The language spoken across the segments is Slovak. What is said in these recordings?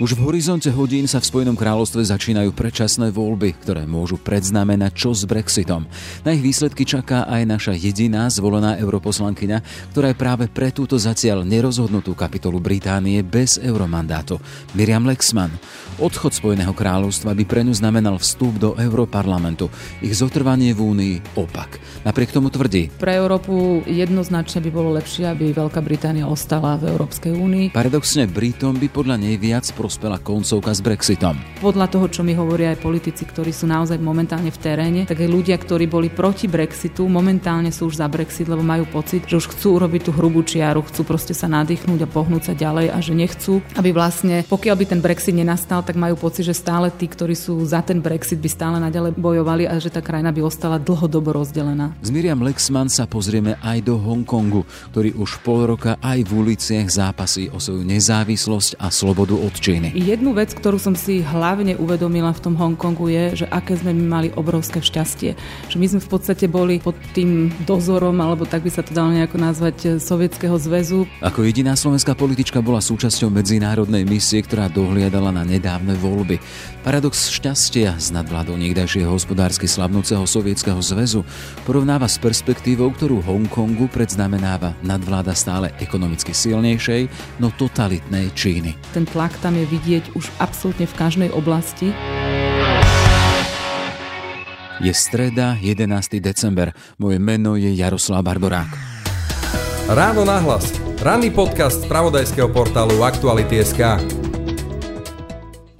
Už v horizonte hodín sa v Spojenom kráľovstve začínajú predčasné voľby, ktoré môžu predznamenať čo s Brexitom. Na ich výsledky čaká aj naša jediná zvolená europoslankyňa, ktorá je práve pre túto zatiaľ nerozhodnutú kapitolu Británie bez euromandátu. Miriam Lexman. Odchod Spojeného kráľovstva by pre ňu znamenal vstup do Európarlamentu. Ich zotrvanie v Únii opak. Napriek tomu tvrdí. Pre Európu jednoznačne by bolo lepšie, aby Veľká Británia ostala v Európskej únii. Paradoxne Britom by podľa nej viac prospela koncovka s Brexitom. Podľa toho, čo mi hovoria aj politici, ktorí sú naozaj momentálne v teréne, tak aj ľudia, ktorí boli proti Brexitu, momentálne sú už za Brexit, lebo majú pocit, že už chcú urobiť tú hrubú čiaru, chcú proste sa nadýchnúť a pohnúť sa ďalej a že nechcú, aby vlastne, pokiaľ by ten Brexit nenastal, tak majú pocit, že stále tí, ktorí sú za ten Brexit, by stále naďalej bojovali a že tá krajina by ostala dlhodobo rozdelená. Z Miriam Lexman sa pozrieme aj do Hongkongu, ktorý už pol roka aj v uliciach zápasí o svoju nezávislosť a slobodu od Číny. Číny. Jednu vec, ktorú som si hlavne uvedomila v tom Hongkongu je, že aké sme my mali obrovské šťastie. Že my sme v podstate boli pod tým dozorom, alebo tak by sa to dalo nejako nazvať, Sovietskeho zväzu. Ako jediná slovenská politička bola súčasťou medzinárodnej misie, ktorá dohliadala na nedávne voľby. Paradox šťastia z nadvládou niekdajšieho hospodársky slavnúceho Sovietskeho zväzu porovnáva s perspektívou, ktorú Hongkongu predznamenáva nadvláda stále ekonomicky silnejšej, no totalitnej Číny. Ten tlak tam je vidieť už absolútne v každej oblasti. Je streda, 11. december. Moje meno je Jaroslav Barborák. Ráno nahlas. Ranný podcast z pravodajského portálu Aktuality.sk.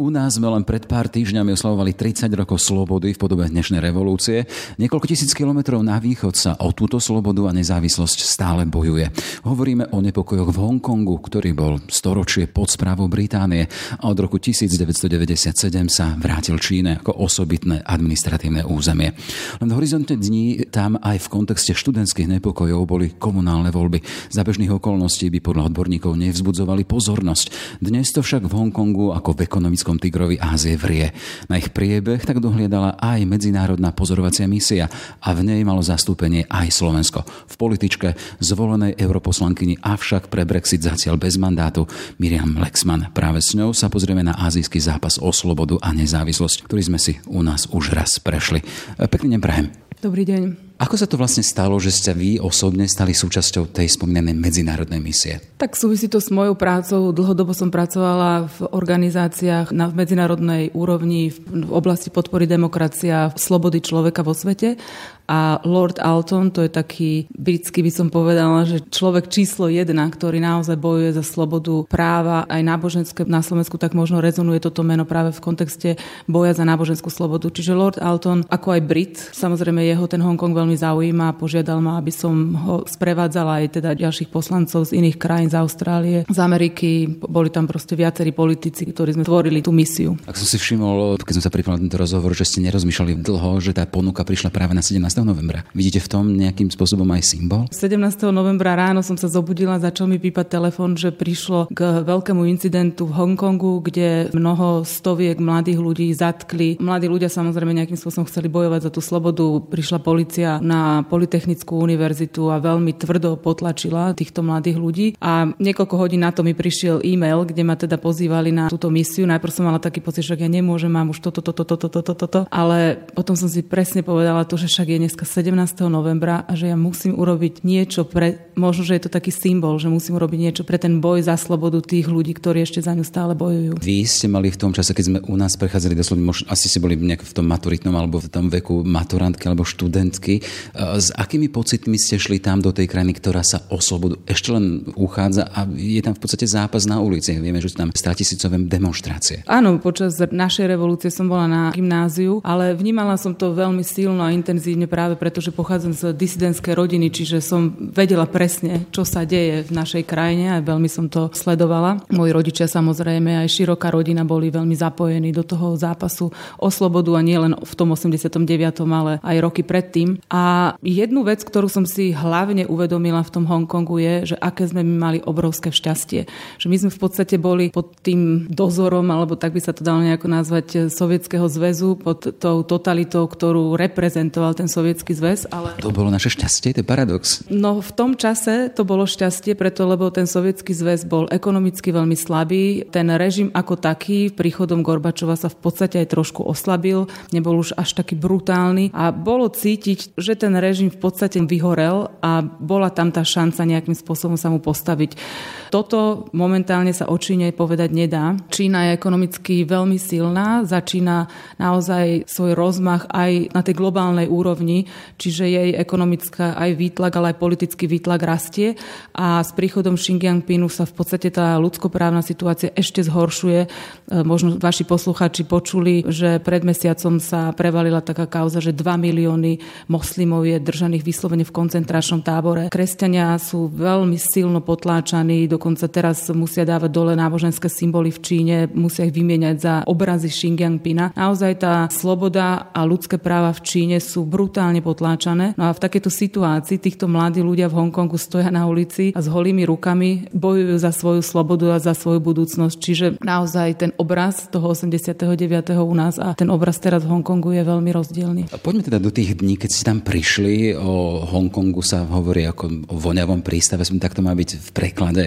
U nás sme len pred pár týždňami oslavovali 30 rokov slobody v podobe dnešnej revolúcie. Niekoľko tisíc kilometrov na východ sa o túto slobodu a nezávislosť stále bojuje. Hovoríme o nepokojoch v Hongkongu, ktorý bol storočie pod správou Británie a od roku 1997 sa vrátil Číne ako osobitné administratívne územie. Len v horizonte dní tam aj v kontexte študentských nepokojov boli komunálne voľby. Za bežných okolností by podľa odborníkov nevzbudzovali pozornosť. Dnes to však v Hongkongu ako v ekonomickom africkom tigrovi Ázie vrie. Na ich priebeh tak dohliadala aj medzinárodná pozorovacia misia a v nej malo zastúpenie aj Slovensko. V političke zvolenej europoslankyni avšak pre Brexit zatiaľ bez mandátu Miriam Lexman. Práve s ňou sa pozrieme na azijský zápas o slobodu a nezávislosť, ktorý sme si u nás už raz prešli. Pekný deň prajem. Dobrý deň. Ako sa to vlastne stalo, že ste vy osobne stali súčasťou tej spomínanej medzinárodnej misie? Tak súvisí to s mojou prácou. Dlhodobo som pracovala v organizáciách na medzinárodnej úrovni v oblasti podpory demokracia, slobody človeka vo svete a Lord Alton, to je taký britský, by som povedala, že človek číslo jedna, ktorý naozaj bojuje za slobodu práva, aj náboženské na Slovensku, tak možno rezonuje toto meno práve v kontexte boja za náboženskú slobodu. Čiže Lord Alton, ako aj Brit, samozrejme jeho ten Hongkong veľmi zaujíma, požiadal ma, aby som ho sprevádzala aj teda ďalších poslancov z iných krajín, z Austrálie, z Ameriky. Boli tam proste viacerí politici, ktorí sme tvorili tú misiu. Ak som si všimol, keď som sa pripravil tento rozhovor, že ste nerozmýšľali dlho, že tá ponuka prišla práve na 17 novembra. Vidíte v tom nejakým spôsobom aj symbol? 17. novembra ráno som sa zobudila, začal mi pípať telefon, že prišlo k veľkému incidentu v Hongkongu, kde mnoho stoviek mladých ľudí zatkli. Mladí ľudia samozrejme nejakým spôsobom chceli bojovať za tú slobodu. Prišla policia na Politechnickú univerzitu a veľmi tvrdo potlačila týchto mladých ľudí. A niekoľko hodín na to mi prišiel e-mail, kde ma teda pozývali na túto misiu. Najprv som mala taký pocit, že ja nemôžem, mám už toto, toto, toto, toto, toto, ale potom som si presne povedala to, že však je dneska 17. novembra a že ja musím urobiť niečo pre, možno, že je to taký symbol, že musím urobiť niečo pre ten boj za slobodu tých ľudí, ktorí ešte za ňu stále bojujú. Vy ste mali v tom čase, keď sme u nás prechádzali doslovne, možno, asi ste boli nejak v tom maturitnom alebo v tom veku maturantky alebo študentky. E, s akými pocitmi ste šli tam do tej krajiny, ktorá sa o slobodu ešte len uchádza a je tam v podstate zápas na ulici. Vieme, že sú tam tisícové demonstrácie. Áno, počas našej revolúcie som bola na gymnáziu, ale vnímala som to veľmi silno a intenzívne práve preto, pretože pochádzam z disidentskej rodiny, čiže som vedela presne, čo sa deje v našej krajine a veľmi som to sledovala. Moji rodičia samozrejme aj široká rodina boli veľmi zapojení do toho zápasu o slobodu a nie len v tom 89., ale aj roky predtým. A jednu vec, ktorú som si hlavne uvedomila v tom Hongkongu je, že aké sme my mali obrovské šťastie. Že my sme v podstate boli pod tým dozorom, alebo tak by sa to dalo nejako nazvať, Sovietskeho zväzu, pod tou totalitou, ktorú reprezentoval ten sovietský zväz. Ale... To bolo naše šťastie, to je paradox. No v tom čase to bolo šťastie, preto lebo ten sovietský zväz bol ekonomicky veľmi slabý. Ten režim ako taký príchodom Gorbačova sa v podstate aj trošku oslabil, nebol už až taký brutálny a bolo cítiť, že ten režim v podstate vyhorel a bola tam tá šanca nejakým spôsobom sa mu postaviť. Toto momentálne sa o Číne povedať nedá. Čína je ekonomicky veľmi silná, začína naozaj svoj rozmach aj na tej globálnej úrovni, čiže jej ekonomická aj výtlak, ale aj politický výtlak rastie a s príchodom Xinjiangpinu sa v podstate tá ľudskoprávna situácia ešte zhoršuje. E, možno vaši poslucháči počuli, že pred mesiacom sa prevalila taká kauza, že 2 milióny moslimov je držaných vyslovene v koncentračnom tábore. Kresťania sú veľmi silno potláčaní, dokonca teraz musia dávať dole náboženské symboly v Číne, musia ich vymieňať za obrazy Xinjiangpina. Naozaj tá sloboda a ľudské práva v Číne sú brutálne potláčané. No a v takejto situácii týchto mladí ľudia v Hongkongu stoja na ulici a s holými rukami bojujú za svoju slobodu a za svoju budúcnosť. Čiže naozaj ten obraz toho 89. u nás a ten obraz teraz v Hongkongu je veľmi rozdielny. Poďme teda do tých dní, keď ste tam prišli. O Hongkongu sa hovorí ako o voňavom prístave, som tak to má byť v preklade.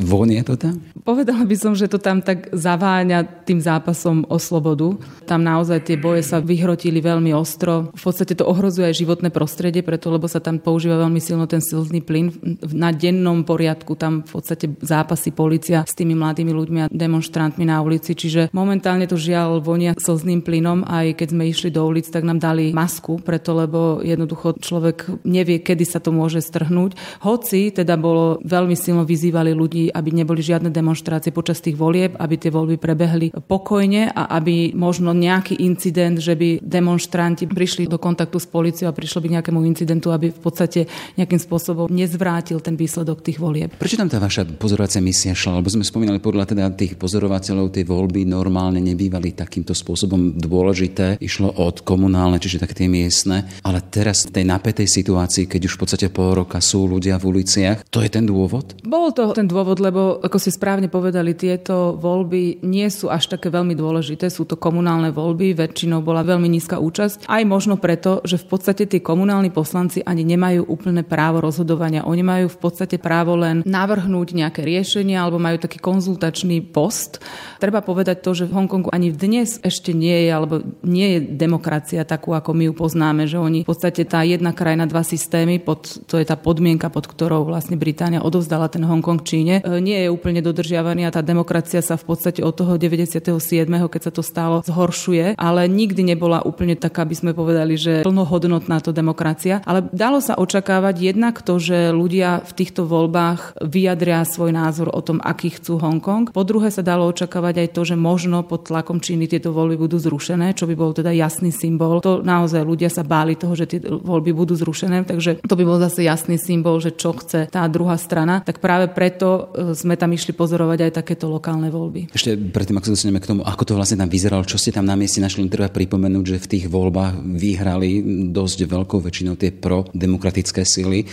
Vonie to tam? Povedala by som, že to tam tak zaváňa tým zápasom o slobodu. Tam naozaj tie boje sa vyhrotili veľmi ostro. V podstate to ohrozuje aj životné prostredie, preto lebo sa tam používa veľmi silno ten silný plyn. Na dennom poriadku tam v podstate zápasy policia s tými mladými ľuďmi a demonstrantmi na ulici. Čiže momentálne to žiaľ vonia slzným plynom. Aj keď sme išli do ulic, tak nám dali masku, preto lebo jednoducho človek nevie, kedy sa to môže strhnúť. Hoci teda bolo veľmi silno vyzývali ľudí, aby neboli žiadne demonstrácie počas tých volieb, aby tie voľby prebehli pokojne a aby možno nejaký incident, že by demonstranti prišli do kontaktu s policiou a prišlo by k nejakému incidentu, aby v podstate nejakým spôsobom nezvrátil ten výsledok tých volieb. Prečo tam tá vaša pozorovacia misia šla? Lebo sme spomínali podľa teda tých pozorovateľov, tie voľby normálne nebývali takýmto spôsobom dôležité. Išlo od komunálne, čiže také tie miestne. Ale teraz v tej napätej situácii, keď už v podstate pol roka sú ľudia v uliciach, to je ten dôvod? Bol to ten dôvod, lebo ako si správne povedali, tieto voľby nie sú až také veľmi dôležité. Sú to komunálne voľby, väčšinou bola veľmi nízka účasť. Aj možno preto, že v podstate tí komunálni poslanci ani nemajú úplné právo rozhodovania. Oni majú v podstate právo len navrhnúť nejaké riešenie alebo majú taký konzultačný post. Treba povedať to, že v Hongkongu ani dnes ešte nie je, alebo nie je demokracia takú, ako my ju poznáme, že oni v podstate tá jedna krajina, dva systémy, pod, to je tá podmienka, pod ktorou vlastne Británia odovzdala ten Hongkong Číne, e, nie je úplne dodržiavaný a tá demokracia sa v podstate od toho 97. keď sa to stalo, zhoršuje, ale nikdy nebola úplne taká, aby sme povedali, že plnohodnotná to demokracia. Ale dalo sa očakávať jednak to, že ľudia v týchto voľbách vyjadria svoj názor o tom, aký chcú Hongkong. Po druhé sa dalo očakávať aj to, že možno pod tlakom Číny tieto voľby budú zrušené, čo by bol teda jasný symbol. To naozaj ľudia sa báli toho, že tie voľby budú zrušené, takže to by bol zase jasný symbol, že čo chce tá druhá strana. Tak práve preto e, sme tam išli pozorovať aj takéto lokálne voľby. Ešte predtým, ako sa dostaneme k tomu, ako to vlastne tam vyzeralo, čo ste tam na mieste našli, treba pripomenúť, že v tých voľbách vyhrali dosť veľkou väčšinou tie pro-demokratické sily.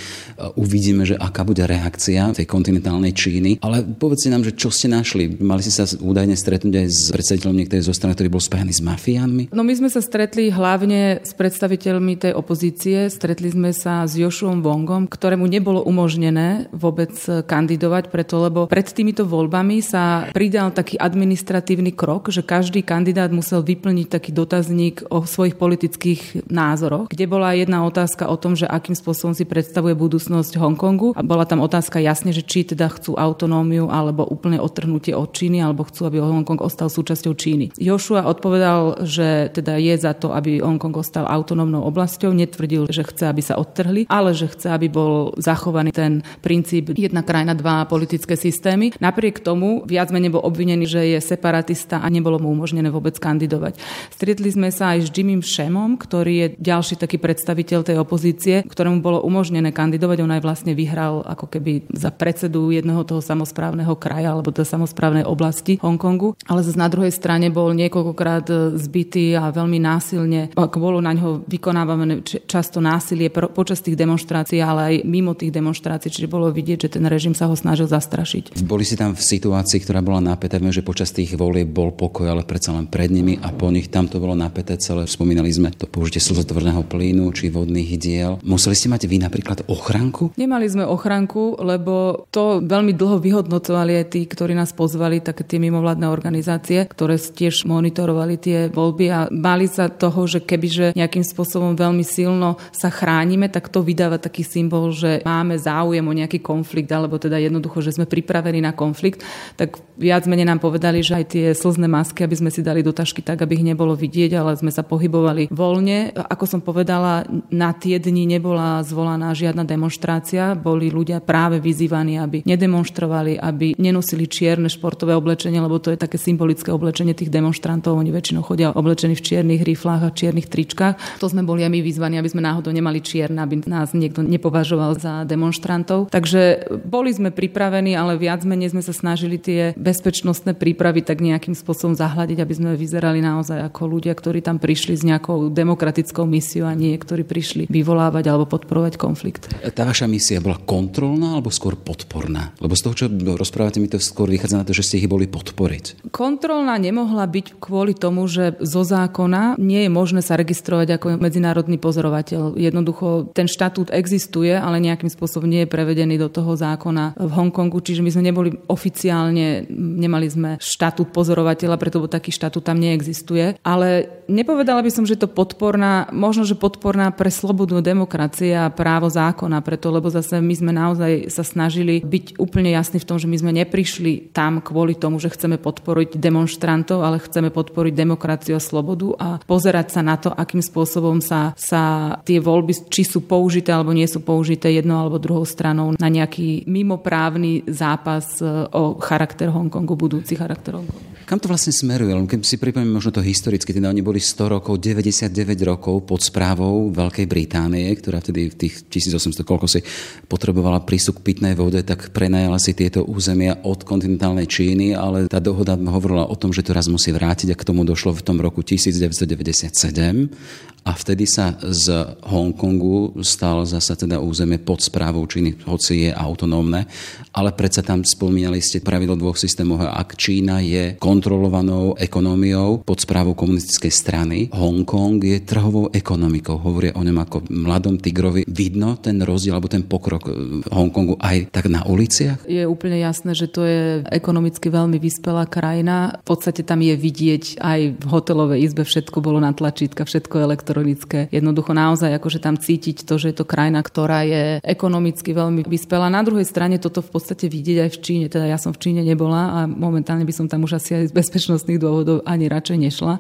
Uvidíme, že aká bude reakcia tej kontinentálnej Číny. Ale povedzte nám, že čo ste našli? Mali ste sa údajne stretnúť aj s predstaviteľom niektorej zo strany, ktorý bol spájaný s mafiánmi? No my sme sa stretli hlavne s predstaviteľmi tej opozície. Stretli sme sa s Jošuom Wongom, ktorému nebolo umožnené vôbec kandidovať, preto lebo pred týmito voľbami sa pridal taký administratívny krok, že každý kandidát musel vyplniť taký dotazník o svojich politických názoroch, kde bola jedna otázka o tom, že akým spôsobom si predstavuje budúcnosť Hongkongu. A bola tam otázka jasne, že či teda chcú autonómiu alebo úplne odtrhnutie od Číny, alebo chcú, aby Hongkong ostal súčasťou Číny. Joshua odpovedal, že teda je za to, aby Hongkong ostal autonómnou oblasťou, netvrdil, že chce, aby sa odtrhli, ale že chce, aby bol zachovaný ten princíp jedna krajina, dva politické systémy. Napriek tomu viac menej bol obvinený, že je separatista a nebolo mu umožnené vôbec kandidovať. Stretli sme sa aj s Jimmym Shemom, ktorý je ďalší taký predstaviteľ tej opozície, ktorému bolo umožnené kandidovať. On aj vlastne vyhral ako keby za predsedu jedného toho samozprávneho kraja alebo tej samozprávnej oblasti Hongkongu. Ale zase na druhej strane bol niekoľkokrát zbytý a veľmi násilne, ako bolo na ňo vykonávané často násilie počas tých demonstrácií, ale aj mimo tých demonstrácií, čiže bolo vidieť, že ten režim sa ho snažil zastrašiť. Boli si tam v situácii, ktorá bola napätá, že počas tých volieb bol pokoj, ale predsa len pred nimi a po nich tam to bolo napäté celé. Spomínali sme to použitie slzotvorného zemného plynu či vodných diel. Museli ste mať vy napríklad ochranku? Nemali sme ochranku, lebo to veľmi dlho vyhodnocovali aj tí, ktorí nás pozvali, také tie mimovládne organizácie, ktoré tiež monitorovali tie voľby a bali sa toho, že kebyže nejakým spôsobom veľmi silno sa chránime, tak to vydáva taký symbol, že máme záujem o nejaký konflikt, alebo teda jednoducho, že sme pripravení na konflikt, tak viac menej nám povedali, že aj tie slzné masky, aby sme si dali do tašky tak, aby ich nebolo vidieť, ale sme sa pohybovali voľne. Ako som povedala, na tie dni nebola zvolaná žiadna demonstrácia, boli ľudia práve vyzývaní, aby nedemonstrovali, aby nenosili čierne športové oblečenie, lebo to je také symbolické oblečenie tých demonstrantov. Oni väčšinou chodia oblečení v čiernych riflách a čiernych tričkách. To sme boli aj my vyzvaní, aby sme náhodou nemali čierne, aby nás niekto nepovažoval za demonstrantov. Takže boli sme pripravení, ale viac menej sme sa snažili tie bezpečnostné prípravy tak nejakým spôsobom zahľadiť, aby sme vyzerali naozaj ako ľudia, ktorí tam prišli s nejakou demokratickou misiou a nie, ktorí prišli vyvolávať alebo podporovať konflikt. Tá vaša misia bola kontrolná alebo skôr podporná? Lebo z toho, čo rozprávate, mi to skôr vychádza na to, že ste ich boli podporiť. Kontrolná nemohla byť kvôli tomu, že zo zákona nie je možné sa registrovať ako medzinárodný pozorovateľ. Jednoducho ten štatút existuje, ale nejakým spôsobom nie je prevedený do toho zákona v Hongkongu, čiže my sme neboli oficiálne, nemali sme štatút pozorovateľa, preto taký štatút tam neexistuje. Ale nepovedala by som, že to podporná, možno, že podporná pre slobodu demokracie a právo zákona, preto lebo zase my sme naozaj sa snažili byť úplne jasní v tom, že my sme neprišli tam kvôli tomu, že chceme podporiť demonstrantov, ale chceme podporiť demokraciu a slobodu a pozerať sa na to, akým spôsobom sa, sa tie voľby, či sú použité alebo nie sú použité jednou alebo druhou stranou na nejaký mimoprávny zápas e, o charakter Hongkongu, budúci charakter Hongkongu. Kam to vlastne smeruje? Keď si pripomínam možno to historicky, teda oni boli 100 rokov, 99 rokov pod správou Veľkej Británie, ktorá vtedy v tých 1800 koľko si potrebovala prístup k pitnej vode, tak prenajala si tieto územia od kontinentálnej Číny, ale tá dohoda hovorila o tom, že to raz musí vrátiť a k tomu došlo v tom roku 1997 a vtedy sa z Hongkongu stal zasa teda územie pod správou Číny, hoci je autonómne, ale predsa tam spomínali ste pravidlo dvoch systémov. Ak Čína je kontrolovanou ekonómiou pod správou komunistickej strany, Hongkong je trhovou ekonomikou. Hovoria o ňom ako mladom tigrovi. Vidno ten rozdiel alebo ten pokrok v Hongkongu aj tak na uliciach? Je úplne jasné, že to je ekonomicky veľmi vyspelá krajina. V podstate tam je vidieť aj v hotelovej izbe všetko bolo na tlačítka, všetko elektro elektronické. Jednoducho naozaj akože tam cítiť to, že je to krajina, ktorá je ekonomicky veľmi vyspelá. Na druhej strane toto v podstate vidieť aj v Číne. Teda ja som v Číne nebola a momentálne by som tam už asi aj z bezpečnostných dôvodov ani radšej nešla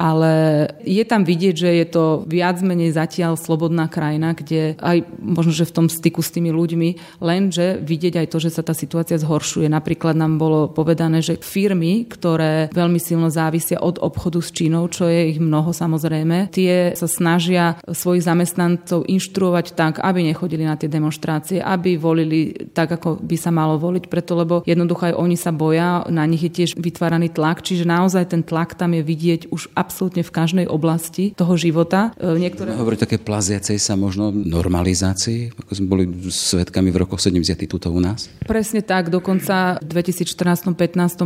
ale je tam vidieť, že je to viac menej zatiaľ slobodná krajina, kde aj možno, že v tom styku s tými ľuďmi, lenže vidieť aj to, že sa tá situácia zhoršuje. Napríklad nám bolo povedané, že firmy, ktoré veľmi silno závisia od obchodu s Čínou, čo je ich mnoho samozrejme, tie sa snažia svojich zamestnancov inštruovať tak, aby nechodili na tie demonstrácie, aby volili tak, ako by sa malo voliť, preto lebo jednoducho aj oni sa boja, na nich je tiež vytváraný tlak, čiže naozaj ten tlak tam je vidieť už absolútne v každej oblasti toho života. E, niektoré... Hovorí také plaziacej sa možno normalizácii, ako sme boli svetkami v rokoch 70. tuto u nás? Presne tak, dokonca v 2014-15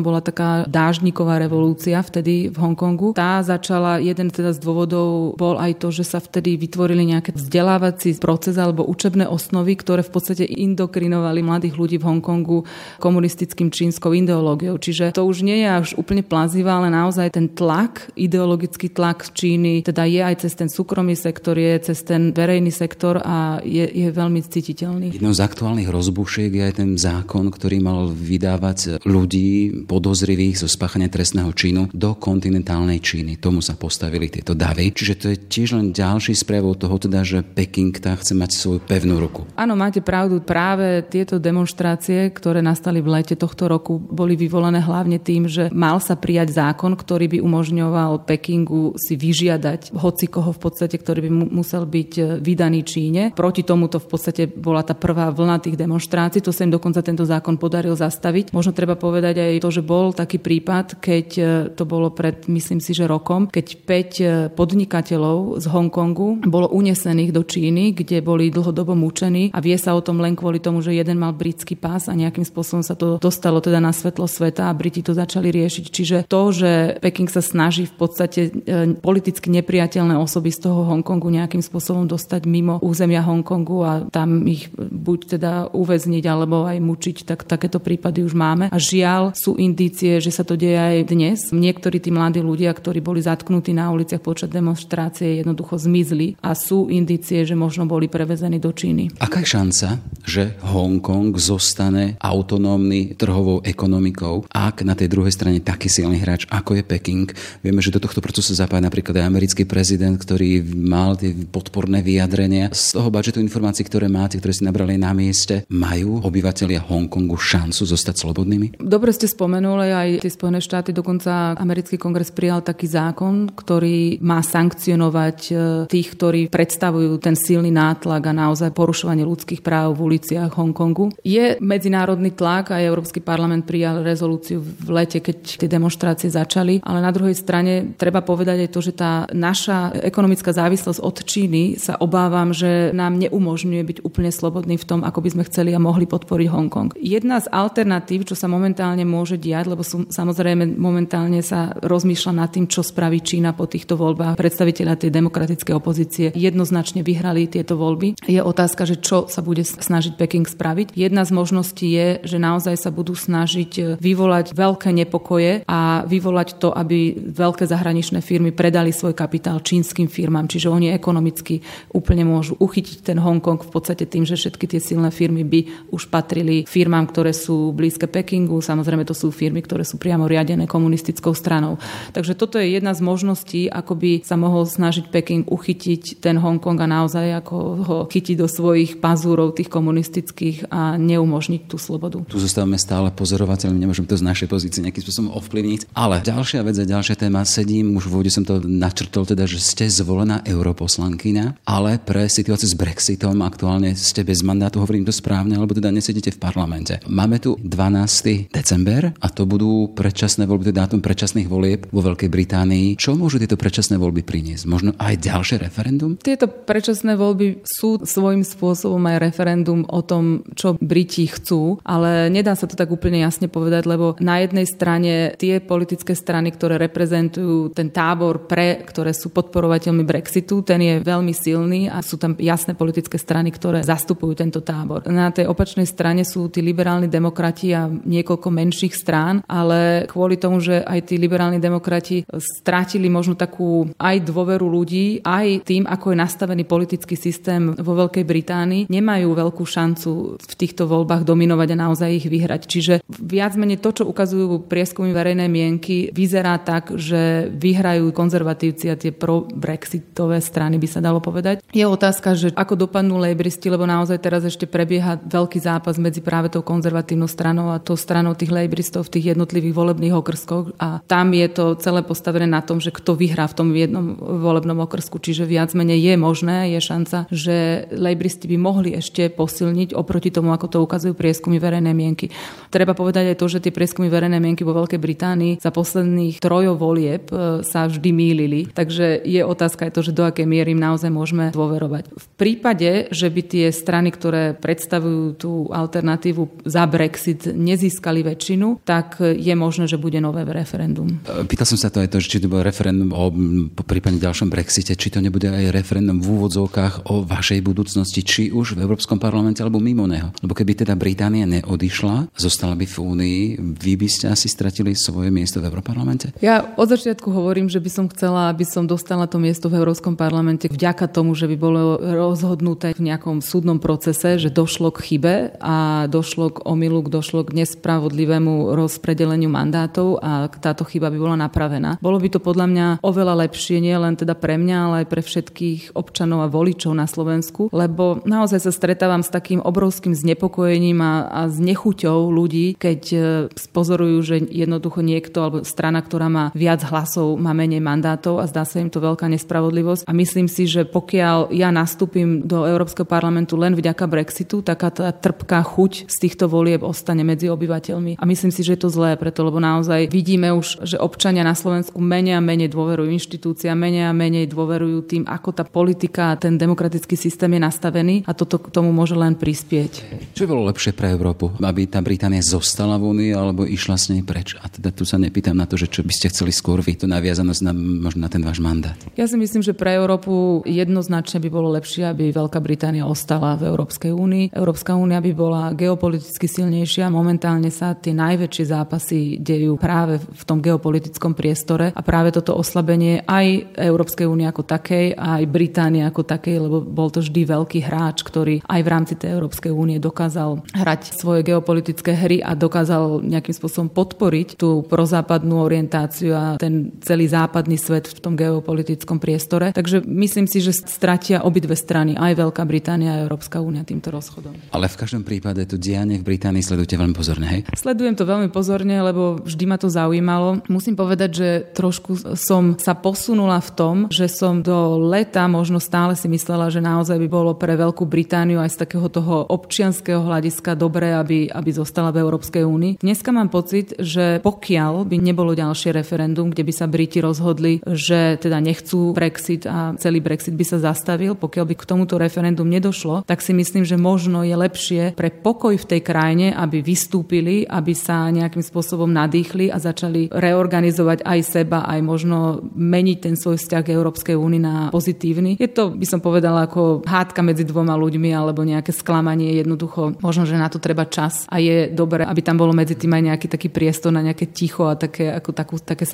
bola taká dážniková revolúcia vtedy v Hongkongu. Tá začala, jeden teda z dôvodov bol aj to, že sa vtedy vytvorili nejaké vzdelávací proces alebo učebné osnovy, ktoré v podstate indokrinovali mladých ľudí v Hongkongu komunistickým čínskou ideológiou. Čiže to už nie je až úplne plazivé, ale naozaj ten tlak ideológie ideologický tlak Číny teda je aj cez ten súkromný sektor, je cez ten verejný sektor a je, je veľmi cítiteľný. Jednou z aktuálnych rozbušiek je aj ten zákon, ktorý mal vydávať ľudí podozrivých zo spáchania trestného činu do kontinentálnej Číny. Tomu sa postavili tieto davy. Čiže to je tiež len ďalší sprejavol toho, teda, že Peking tá chce mať svoju pevnú ruku. Áno, máte pravdu. Práve tieto demonstrácie, ktoré nastali v lete tohto roku, boli vyvolané hlavne tým, že mal sa prijať zákon, ktorý by umožňoval Pekingu si vyžiadať hoci koho v podstate, ktorý by musel byť e, vydaný Číne. Proti tomuto v podstate bola tá prvá vlna tých demonstrácií, to sa im dokonca tento zákon podaril zastaviť. Možno treba povedať aj to, že bol taký prípad, keď e, to bolo pred, myslím si, že rokom, keď 5 e, podnikateľov z Hongkongu bolo unesených do Číny, kde boli dlhodobo mučení a vie sa o tom len kvôli tomu, že jeden mal britský pás a nejakým spôsobom sa to dostalo teda na svetlo sveta a Briti to začali riešiť. Čiže to, že Peking sa snaží v podstate podstate e, politicky nepriateľné osoby z toho Hongkongu nejakým spôsobom dostať mimo územia Hongkongu a tam ich buď teda uväzniť alebo aj mučiť, tak takéto prípady už máme. A žiaľ sú indície, že sa to deje aj dnes. Niektorí tí mladí ľudia, ktorí boli zatknutí na uliciach počas demonstrácie, jednoducho zmizli a sú indície, že možno boli prevezení do Číny. Aká je šanca, že Hongkong zostane autonómny trhovou ekonomikou, ak na tej druhej strane taký silný hráč, ako je Peking? Vieme, že do tohto procesu zapája napríklad aj americký prezident, ktorý mal tie podporné vyjadrenia. Z toho budžetu informácií, ktoré máte, ktoré si nabrali na mieste, majú obyvateľia Hongkongu šancu zostať slobodnými? Dobre ste spomenuli, aj tie Spojené štáty, dokonca americký kongres prijal taký zákon, ktorý má sankcionovať e, tých, ktorí predstavujú ten silný nátlak a naozaj porušovanie ľudských práv v uliciach Hongkongu. Je medzinárodný tlak a Európsky parlament prijal rezolúciu v lete, keď tie demonstrácie začali, ale na druhej strane treba povedať aj to, že tá naša ekonomická závislosť od Číny sa obávam, že nám neumožňuje byť úplne slobodný v tom, ako by sme chceli a mohli podporiť Hongkong. Jedna z alternatív, čo sa momentálne môže diať, lebo sú, samozrejme momentálne sa rozmýšľa nad tým, čo spraví Čína po týchto voľbách. Predstaviteľa tej demokratickej opozície jednoznačne vyhrali tieto voľby. Je otázka, že čo sa bude snažiť Peking spraviť. Jedna z možností je, že naozaj sa budú snažiť vyvolať veľké nepokoje a vyvolať to, aby veľké zahraničné firmy predali svoj kapitál čínskym firmám, čiže oni ekonomicky úplne môžu uchytiť ten Hongkong v podstate tým, že všetky tie silné firmy by už patrili firmám, ktoré sú blízke Pekingu. Samozrejme, to sú firmy, ktoré sú priamo riadené komunistickou stranou. Takže toto je jedna z možností, ako by sa mohol snažiť Peking uchytiť ten Hongkong a naozaj ako ho chytiť do svojich pazúrov tých komunistických a neumožniť tú slobodu. Tu zostávame stále pozorovateľmi, nemôžeme to z našej pozície nejakým spôsobom ovplyvniť. Ale ďalšia vec a ďalšia téma, sedím, už v som to načrtol, teda, že ste zvolená europoslankyňa, ale pre situáciu s Brexitom aktuálne ste bez mandátu, hovorím to správne, alebo teda nesedíte v parlamente. Máme tu 12. december a to budú predčasné voľby, teda dátum predčasných volieb vo Veľkej Británii. Čo môžu tieto predčasné voľby priniesť? Možno aj ďalšie referendum? Tieto predčasné voľby sú svojím spôsobom aj referendum o tom, čo Briti chcú, ale nedá sa to tak úplne jasne povedať, lebo na jednej strane tie politické strany, ktoré reprezentujú ten tábor pre, ktoré sú podporovateľmi Brexitu, ten je veľmi silný a sú tam jasné politické strany, ktoré zastupujú tento tábor. Na tej opačnej strane sú tí liberálni demokrati a niekoľko menších strán, ale kvôli tomu, že aj tí liberálni demokrati strátili možno takú aj dôveru ľudí, aj tým, ako je nastavený politický systém vo Veľkej Británii, nemajú veľkú šancu v týchto voľbách dominovať a naozaj ich vyhrať. Čiže viac menej to, čo ukazujú prieskumy verejnej mienky, vyzerá tak, že vyhrajú konzervatívci a tie pro-brexitové strany, by sa dalo povedať. Je otázka, že ako dopadnú lejbristi, lebo naozaj teraz ešte prebieha veľký zápas medzi práve tou konzervatívnou stranou a tou stranou tých lejbristov v tých jednotlivých volebných okrskoch a tam je to celé postavené na tom, že kto vyhrá v tom jednom volebnom okrsku, čiže viac menej je možné, je šanca, že lejbristi by mohli ešte posilniť oproti tomu, ako to ukazujú prieskumy verejnej mienky. Treba povedať aj to, že tie prieskumy verejnej mienky vo Veľkej Británii za posledných trojov volieb sa vždy mýlili. Takže je otázka aj to, že do akej miery im naozaj môžeme dôverovať. V prípade, že by tie strany, ktoré predstavujú tú alternatívu za Brexit, nezískali väčšinu, tak je možné, že bude nové referendum. Pýtal som sa to aj to, či to bude referendum o po prípadne ďalšom Brexite, či to nebude aj referendum v úvodzovkách o vašej budúcnosti, či už v Európskom parlamente alebo mimo neho. Lebo keby teda Británia neodišla, zostala by v Únii, vy by ste asi stratili svoje miesto v Európarlamente? Ja od začiatku hovorím, že by som chcela, aby som dostala to miesto v Európskom parlamente vďaka tomu, že by bolo rozhodnuté v nejakom súdnom procese, že došlo k chybe a došlo k omilu, došlo k nespravodlivému rozpredeleniu mandátov a táto chyba by bola napravená. Bolo by to podľa mňa oveľa lepšie, nie len teda pre mňa, ale aj pre všetkých občanov a voličov na Slovensku, lebo naozaj sa stretávam s takým obrovským znepokojením a, a s nechuťou ľudí, keď e, spozorujú, že jednoducho niekto alebo strana, ktorá má viac hlasov, má menej mandátov a zdá sa im to veľká nespravodlivosť. A myslím si, že pokiaľ ja nastúpim do Európskeho parlamentu len vďaka Brexitu, taká tá trpká chuť z týchto volieb ostane medzi obyvateľmi. A myslím si, že je to zlé, preto lebo naozaj vidíme už, že občania na Slovensku menej a menej dôverujú inštitúciám, menej a menej dôverujú tým, ako tá politika a ten demokratický systém je nastavený a toto k tomu môže len prispieť. Čo bolo lepšie pre Európu? Aby tá Británia zostala v Únii alebo išla s nej preč? A teda tu sa nepýtam na to, že čo by ste chceli skôr vy, to naviazanosť na, možno na ten váš mandát? Ja si myslím, že pre Európu jednoznačne by bolo lepšie, aby Veľká Británia ostala v Európskej únii. Európska únia by bola geopoliticky silnejšia. Momentálne sa tie najväčšie zápasy dejú práve v tom geopolitickom priestore a práve toto oslabenie aj Európskej únie ako takej, aj Británie ako takej, lebo bol to vždy veľký hráč, ktorý aj v rámci tej Európskej únie dokázal hrať svoje geopolitické hry a dokázal nejakým spôsobom podporiť tú prozápadnú orientáciu a ten celý západný svet v tom geopolitickom priestore. Takže myslím si, že stratia obidve strany, aj Veľká Británia a Európska únia týmto rozchodom. Ale v každom prípade to dianie v Británii sledujete veľmi pozorne, hej? Sledujem to veľmi pozorne, lebo vždy ma to zaujímalo. Musím povedať, že trošku som sa posunula v tom, že som do leta možno stále si myslela, že naozaj by bolo pre Veľkú Britániu aj z takého toho občianského hľadiska dobré, aby, aby zostala v Európskej únii. Dneska mám pocit, že pokiaľ by nebolo ďalšie referendum, kde by sa Briti rozhodli, že teda nechcú Brexit a celý Brexit by sa zastavil, pokiaľ by k tomuto referendum nedošlo, tak si myslím, že možno je lepšie pre pokoj v tej krajine, aby vystúpili, aby sa nejakým spôsobom nadýchli a začali reorganizovať aj seba, aj možno meniť ten svoj vzťah k Európskej únii na pozitívny. Je to, by som povedala, ako hádka medzi dvoma ľuďmi alebo nejaké sklamanie. Jednoducho, možno, že na to treba čas a je dobré, aby tam bolo medzi tým aj nejaký taký priestor na nejaké ticho a také, ako takú, také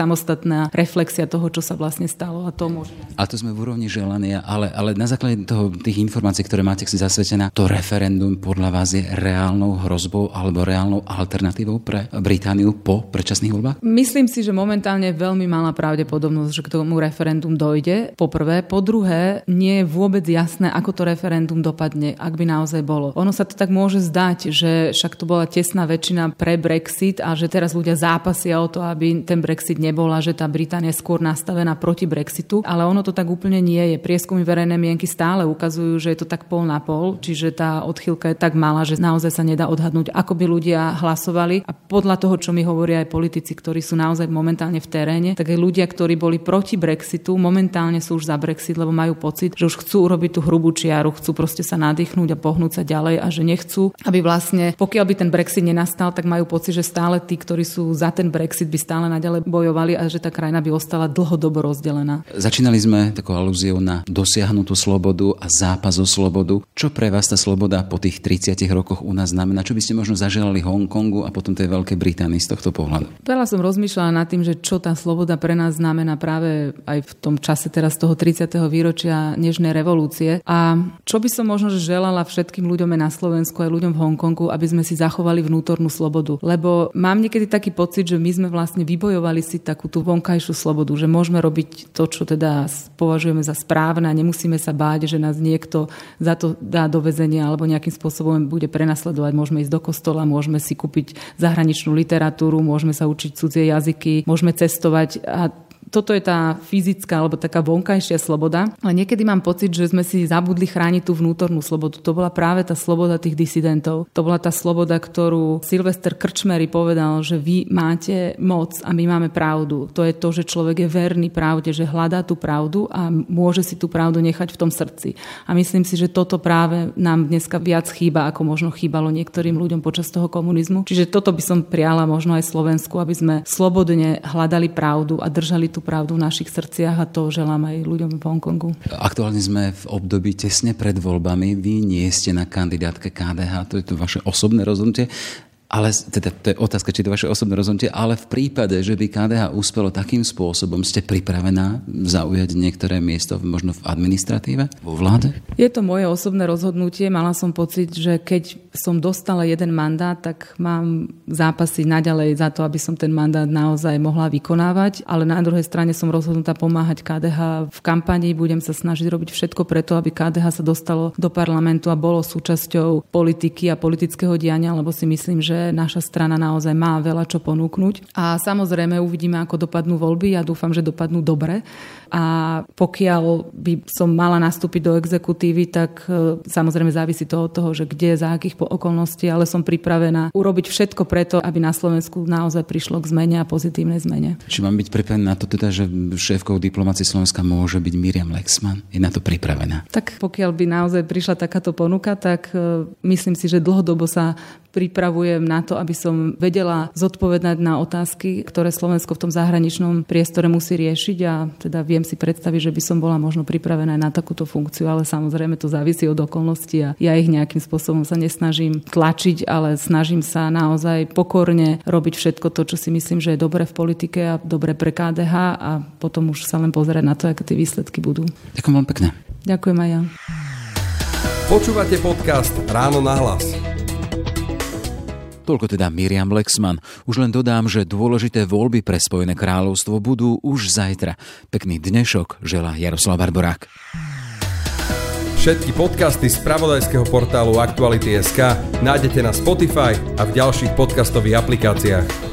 reflexia toho, čo sa vlastne stalo. A to môže. A to sme v úrovni želania, ale, ale na základe toho, tých informácií, ktoré máte si zasvetená, to referendum podľa vás je reálnou hrozbou alebo reálnou alternatívou pre Britániu po predčasných voľbách? Myslím si, že momentálne je veľmi malá pravdepodobnosť, že k tomu referendum dojde. Po prvé. Po druhé, nie je vôbec jasné, ako to referendum dopadne, ak by naozaj bolo. Ono sa to tak môže zdať, že však to bola tesná väčšina pre Brexit a že teraz ľudia zápasia o to, aby ten Brexit nebola, že tá Británia skôr nastavená proti Brexitu, ale ono to tak úplne nie je. Prieskumy verejné mienky stále ukazujú, že je to tak pol na pol, čiže tá odchýlka je tak malá, že naozaj sa nedá odhadnúť, ako by ľudia hlasovali. A podľa toho, čo mi hovoria aj politici, ktorí sú naozaj momentálne v teréne, tak aj ľudia, ktorí boli proti Brexitu, momentálne sú už za Brexit, lebo majú pocit, že už chcú urobiť tú hrubú čiaru, chcú proste sa nadýchnúť a pohnúť sa ďalej a že nechcú, aby vlastne, pokiaľ by ten Brexit nenastal, tak majú pocit, že stále tí, ktorí sú za ten Brexit, by stále naďalej bojovali a že tá krajina by ostala dlhodobo rozdelená. Začínali sme takou alúziou na dosiahnutú slobodu a zápas o slobodu. Čo pre vás tá sloboda po tých 30 rokoch u nás znamená? Čo by ste možno zaželali Hongkongu a potom tej Veľkej Británii z tohto pohľadu? Veľa som rozmýšľala nad tým, že čo tá sloboda pre nás znamená práve aj v tom čase teraz toho 30. výročia Nežnej revolúcie. A čo by som možno želala všetkým ľuďom na Slovensku aj ľuďom v Hongkongu, aby sme si zachovali vnútornú slobodu. Lebo mám niekedy taký pocit, že my sme vlastne vybojovali si takú tú vonkajšiu slobodu, že môžeme robiť to, čo teda považujeme za správne a nemusíme sa báť, že nás niekto za to dá do väzenia alebo nejakým spôsobom bude prenasledovať, môžeme ísť do kostola, môžeme si kúpiť zahraničnú literatúru, môžeme sa učiť cudzie jazyky, môžeme cestovať a toto je tá fyzická alebo taká vonkajšia sloboda. Ale niekedy mám pocit, že sme si zabudli chrániť tú vnútornú slobodu. To bola práve tá sloboda tých disidentov. To bola tá sloboda, ktorú Silvester Krčmery povedal, že vy máte moc a my máme pravdu. To je to, že človek je verný pravde, že hľadá tú pravdu a môže si tú pravdu nechať v tom srdci. A myslím si, že toto práve nám dneska viac chýba, ako možno chýbalo niektorým ľuďom počas toho komunizmu. Čiže toto by som priala možno aj Slovensku, aby sme slobodne hľadali pravdu a držali tú tú pravdu v našich srdciach a to želám aj ľuďom v Hongkongu. Aktuálne sme v období tesne pred voľbami. Vy nie ste na kandidátke KDH, to je to vaše osobné rozhodnutie. Ale teda to je otázka, či to je vaše osobné rozhodnutie, ale v prípade, že by KDH úspelo takým spôsobom, ste pripravená zaujať niektoré miesto možno v administratíve, vo vláde? Je to moje osobné rozhodnutie. Mala som pocit, že keď som dostala jeden mandát, tak mám zápasy naďalej za to, aby som ten mandát naozaj mohla vykonávať, ale na druhej strane som rozhodnutá pomáhať KDH v kampani. Budem sa snažiť robiť všetko preto, aby KDH sa dostalo do parlamentu a bolo súčasťou politiky a politického diania, lebo si myslím, že naša strana naozaj má veľa čo ponúknuť. A samozrejme uvidíme, ako dopadnú voľby. Ja dúfam, že dopadnú dobre. A pokiaľ by som mala nastúpiť do exekutívy, tak e, samozrejme závisí to od toho, že kde, za akých okolností, ale som pripravená urobiť všetko preto, aby na Slovensku naozaj prišlo k zmene a pozitívnej zmene. Či mám byť pripravená na to teda, že šéfkou diplomácie Slovenska môže byť Miriam Lexman? Je na to pripravená? Tak pokiaľ by naozaj prišla takáto ponuka, tak e, myslím si, že dlhodobo sa pripravujem na to, aby som vedela zodpovedať na otázky, ktoré Slovensko v tom zahraničnom priestore musí riešiť a teda viem si predstaviť, že by som bola možno pripravená aj na takúto funkciu, ale samozrejme to závisí od okolností a ja ich nejakým spôsobom sa nesnažím tlačiť, ale snažím sa naozaj pokorne robiť všetko to, čo si myslím, že je dobre v politike a dobre pre KDH a potom už sa len pozerať na to, aké tie výsledky budú. Ďakujem veľmi pekne. Ďakujem aj ja. Počúvate podcast Ráno na hlas. Toľko teda Miriam Lexman. Už len dodám, že dôležité voľby pre Spojené kráľovstvo budú už zajtra. Pekný dnešok želá Jaroslav Barborák. Všetky podcasty z pravodajského portálu Aktuality.sk nájdete na Spotify a v ďalších podcastových aplikáciách.